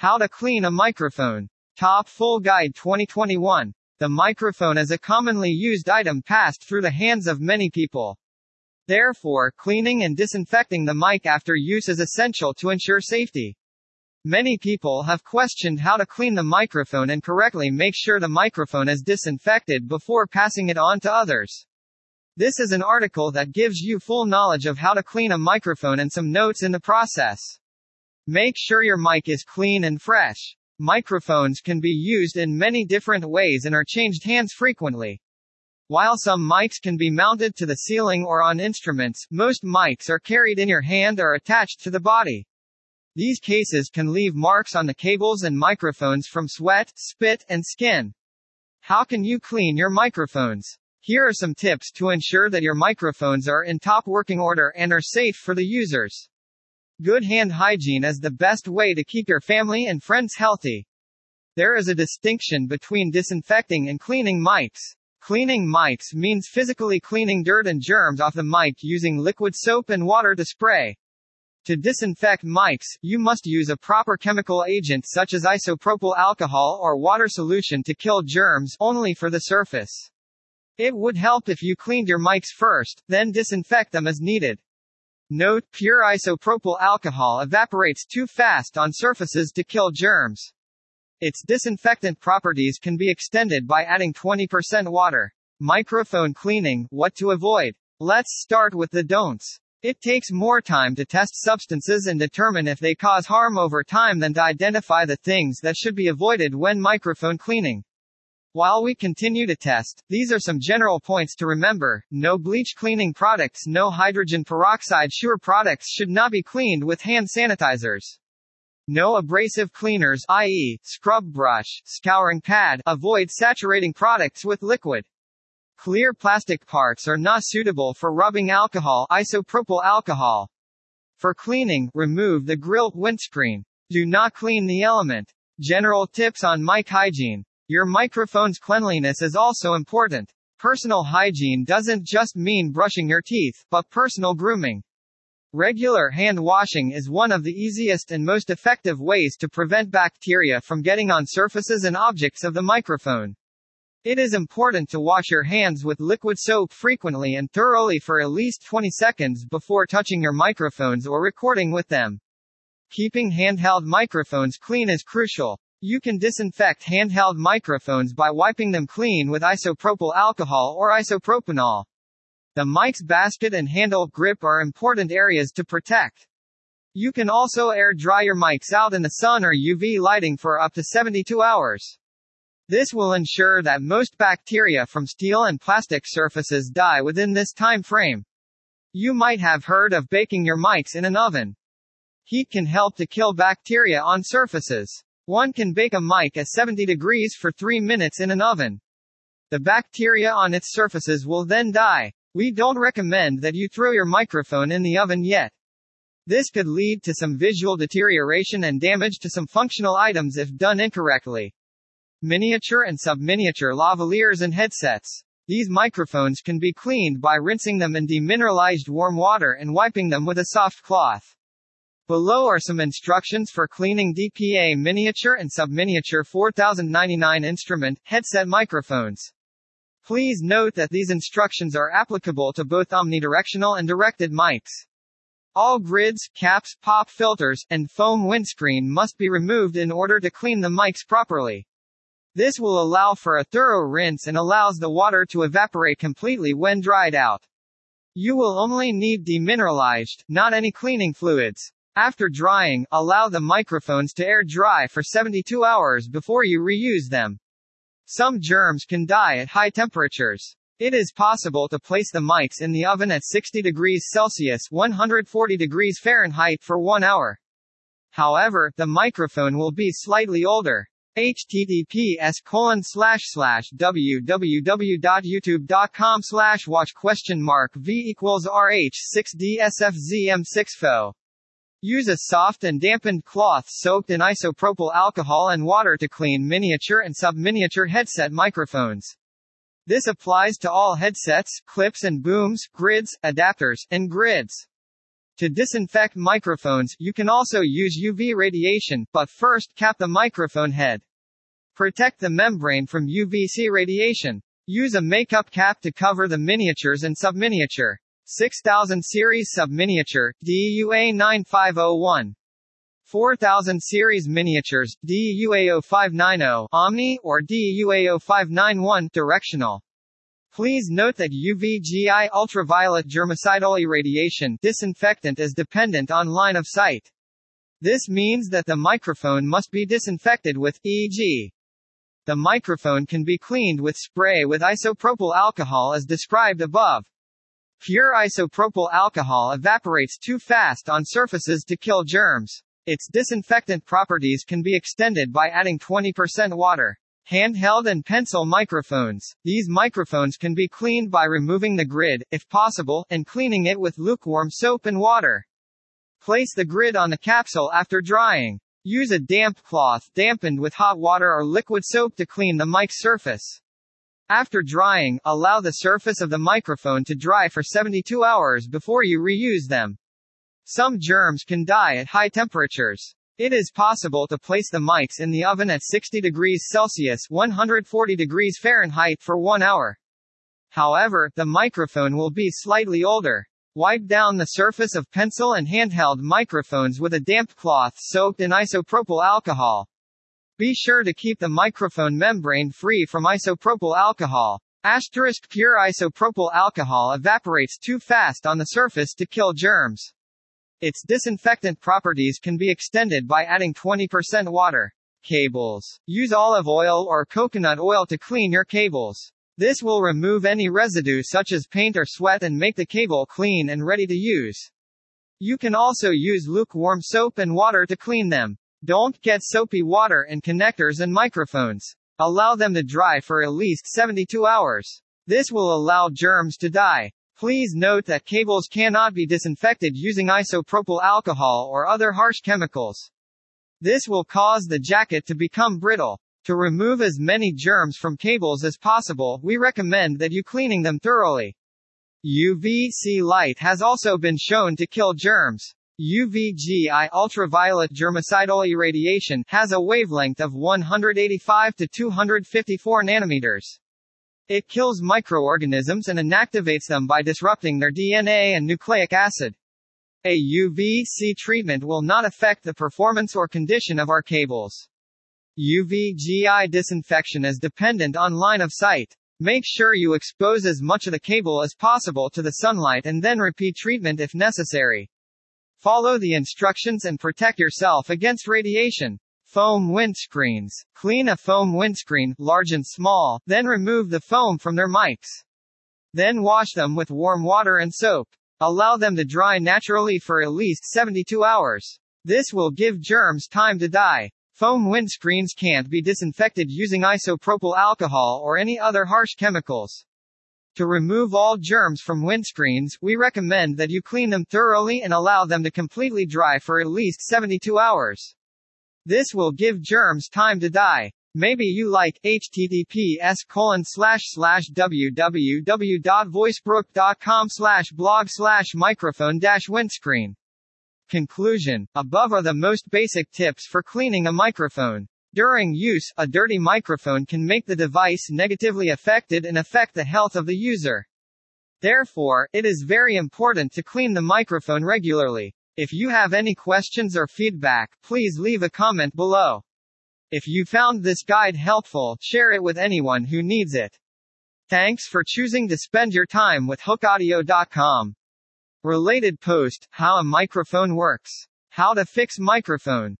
How to clean a microphone. Top Full Guide 2021. The microphone is a commonly used item passed through the hands of many people. Therefore, cleaning and disinfecting the mic after use is essential to ensure safety. Many people have questioned how to clean the microphone and correctly make sure the microphone is disinfected before passing it on to others. This is an article that gives you full knowledge of how to clean a microphone and some notes in the process. Make sure your mic is clean and fresh. Microphones can be used in many different ways and are changed hands frequently. While some mics can be mounted to the ceiling or on instruments, most mics are carried in your hand or attached to the body. These cases can leave marks on the cables and microphones from sweat, spit, and skin. How can you clean your microphones? Here are some tips to ensure that your microphones are in top working order and are safe for the users. Good hand hygiene is the best way to keep your family and friends healthy. There is a distinction between disinfecting and cleaning mics. Cleaning mics means physically cleaning dirt and germs off the mic using liquid soap and water to spray. To disinfect mics, you must use a proper chemical agent such as isopropyl alcohol or water solution to kill germs only for the surface. It would help if you cleaned your mics first, then disinfect them as needed. Note, pure isopropyl alcohol evaporates too fast on surfaces to kill germs. Its disinfectant properties can be extended by adding 20% water. Microphone cleaning, what to avoid. Let's start with the don'ts. It takes more time to test substances and determine if they cause harm over time than to identify the things that should be avoided when microphone cleaning. While we continue to test, these are some general points to remember. No bleach cleaning products, no hydrogen peroxide sure products should not be cleaned with hand sanitizers. No abrasive cleaners, i.e., scrub brush, scouring pad, avoid saturating products with liquid. Clear plastic parts are not suitable for rubbing alcohol, isopropyl alcohol. For cleaning, remove the grill windscreen. Do not clean the element. General tips on mic hygiene. Your microphone's cleanliness is also important. Personal hygiene doesn't just mean brushing your teeth, but personal grooming. Regular hand washing is one of the easiest and most effective ways to prevent bacteria from getting on surfaces and objects of the microphone. It is important to wash your hands with liquid soap frequently and thoroughly for at least 20 seconds before touching your microphones or recording with them. Keeping handheld microphones clean is crucial. You can disinfect handheld microphones by wiping them clean with isopropyl alcohol or isopropanol. The mic's basket and handle grip are important areas to protect. You can also air dry your mics out in the sun or UV lighting for up to 72 hours. This will ensure that most bacteria from steel and plastic surfaces die within this time frame. You might have heard of baking your mics in an oven. Heat can help to kill bacteria on surfaces. One can bake a mic at 70 degrees for 3 minutes in an oven. The bacteria on its surfaces will then die. We don't recommend that you throw your microphone in the oven yet. This could lead to some visual deterioration and damage to some functional items if done incorrectly. Miniature and subminiature lavaliers and headsets. These microphones can be cleaned by rinsing them in demineralized warm water and wiping them with a soft cloth. Below are some instructions for cleaning DPA miniature and subminiature 4099 instrument headset microphones. Please note that these instructions are applicable to both omnidirectional and directed mics. All grids, caps, pop filters, and foam windscreen must be removed in order to clean the mics properly. This will allow for a thorough rinse and allows the water to evaporate completely when dried out. You will only need demineralized, not any cleaning fluids. After drying, allow the microphones to air dry for 72 hours before you reuse them. Some germs can die at high temperatures. It is possible to place the mics in the oven at 60 degrees Celsius 140 degrees Fahrenheit for one hour. However, the microphone will be slightly older https colon slash slash www.youtube.com slash watch question mark v equals rh 6 dsfzm 6 fo Use a soft and dampened cloth soaked in isopropyl alcohol and water to clean miniature and sub-miniature headset microphones. This applies to all headsets, clips and booms, grids, adapters, and grids. To disinfect microphones, you can also use UV radiation, but first cap the microphone head. Protect the membrane from UVC radiation. Use a makeup cap to cover the miniatures and subminiature. 6000 series subminiature, DUA 9501. 4000 series miniatures, DUA 0590, Omni, or DUA 0591, directional. Please note that UVGI ultraviolet germicidal irradiation disinfectant is dependent on line of sight. This means that the microphone must be disinfected with, e.g. The microphone can be cleaned with spray with isopropyl alcohol as described above. Pure isopropyl alcohol evaporates too fast on surfaces to kill germs. Its disinfectant properties can be extended by adding 20% water. Handheld and pencil microphones. These microphones can be cleaned by removing the grid, if possible, and cleaning it with lukewarm soap and water. Place the grid on the capsule after drying. Use a damp cloth, dampened with hot water or liquid soap to clean the mic surface. After drying, allow the surface of the microphone to dry for 72 hours before you reuse them. Some germs can die at high temperatures. It is possible to place the mics in the oven at 60 degrees Celsius 140 degrees Fahrenheit for one hour. However, the microphone will be slightly older. Wipe down the surface of pencil and handheld microphones with a damp cloth soaked in isopropyl alcohol. Be sure to keep the microphone membrane free from isopropyl alcohol. Asterisk pure isopropyl alcohol evaporates too fast on the surface to kill germs. Its disinfectant properties can be extended by adding 20% water. Cables. Use olive oil or coconut oil to clean your cables. This will remove any residue such as paint or sweat and make the cable clean and ready to use. You can also use lukewarm soap and water to clean them. Don't get soapy water in connectors and microphones. Allow them to dry for at least 72 hours. This will allow germs to die. Please note that cables cannot be disinfected using isopropyl alcohol or other harsh chemicals. This will cause the jacket to become brittle. To remove as many germs from cables as possible, we recommend that you cleaning them thoroughly. UVC light has also been shown to kill germs. UVGI ultraviolet germicidal irradiation has a wavelength of 185 to 254 nanometers. It kills microorganisms and inactivates them by disrupting their DNA and nucleic acid. A UVC treatment will not affect the performance or condition of our cables. UVGI disinfection is dependent on line of sight. Make sure you expose as much of the cable as possible to the sunlight and then repeat treatment if necessary. Follow the instructions and protect yourself against radiation. Foam windscreens. Clean a foam windscreen, large and small, then remove the foam from their mics. Then wash them with warm water and soap. Allow them to dry naturally for at least 72 hours. This will give germs time to die. Foam windscreens can't be disinfected using isopropyl alcohol or any other harsh chemicals. To remove all germs from windscreens, we recommend that you clean them thoroughly and allow them to completely dry for at least 72 hours. This will give germs time to die. Maybe you like https colon slash slash www.voicebrook.com slash blog slash microphone dash windscreen. Conclusion. Above are the most basic tips for cleaning a microphone. During use, a dirty microphone can make the device negatively affected and affect the health of the user. Therefore, it is very important to clean the microphone regularly. If you have any questions or feedback, please leave a comment below. If you found this guide helpful, share it with anyone who needs it. Thanks for choosing to spend your time with hookeaudio.com. Related post, how a microphone works. How to fix microphone.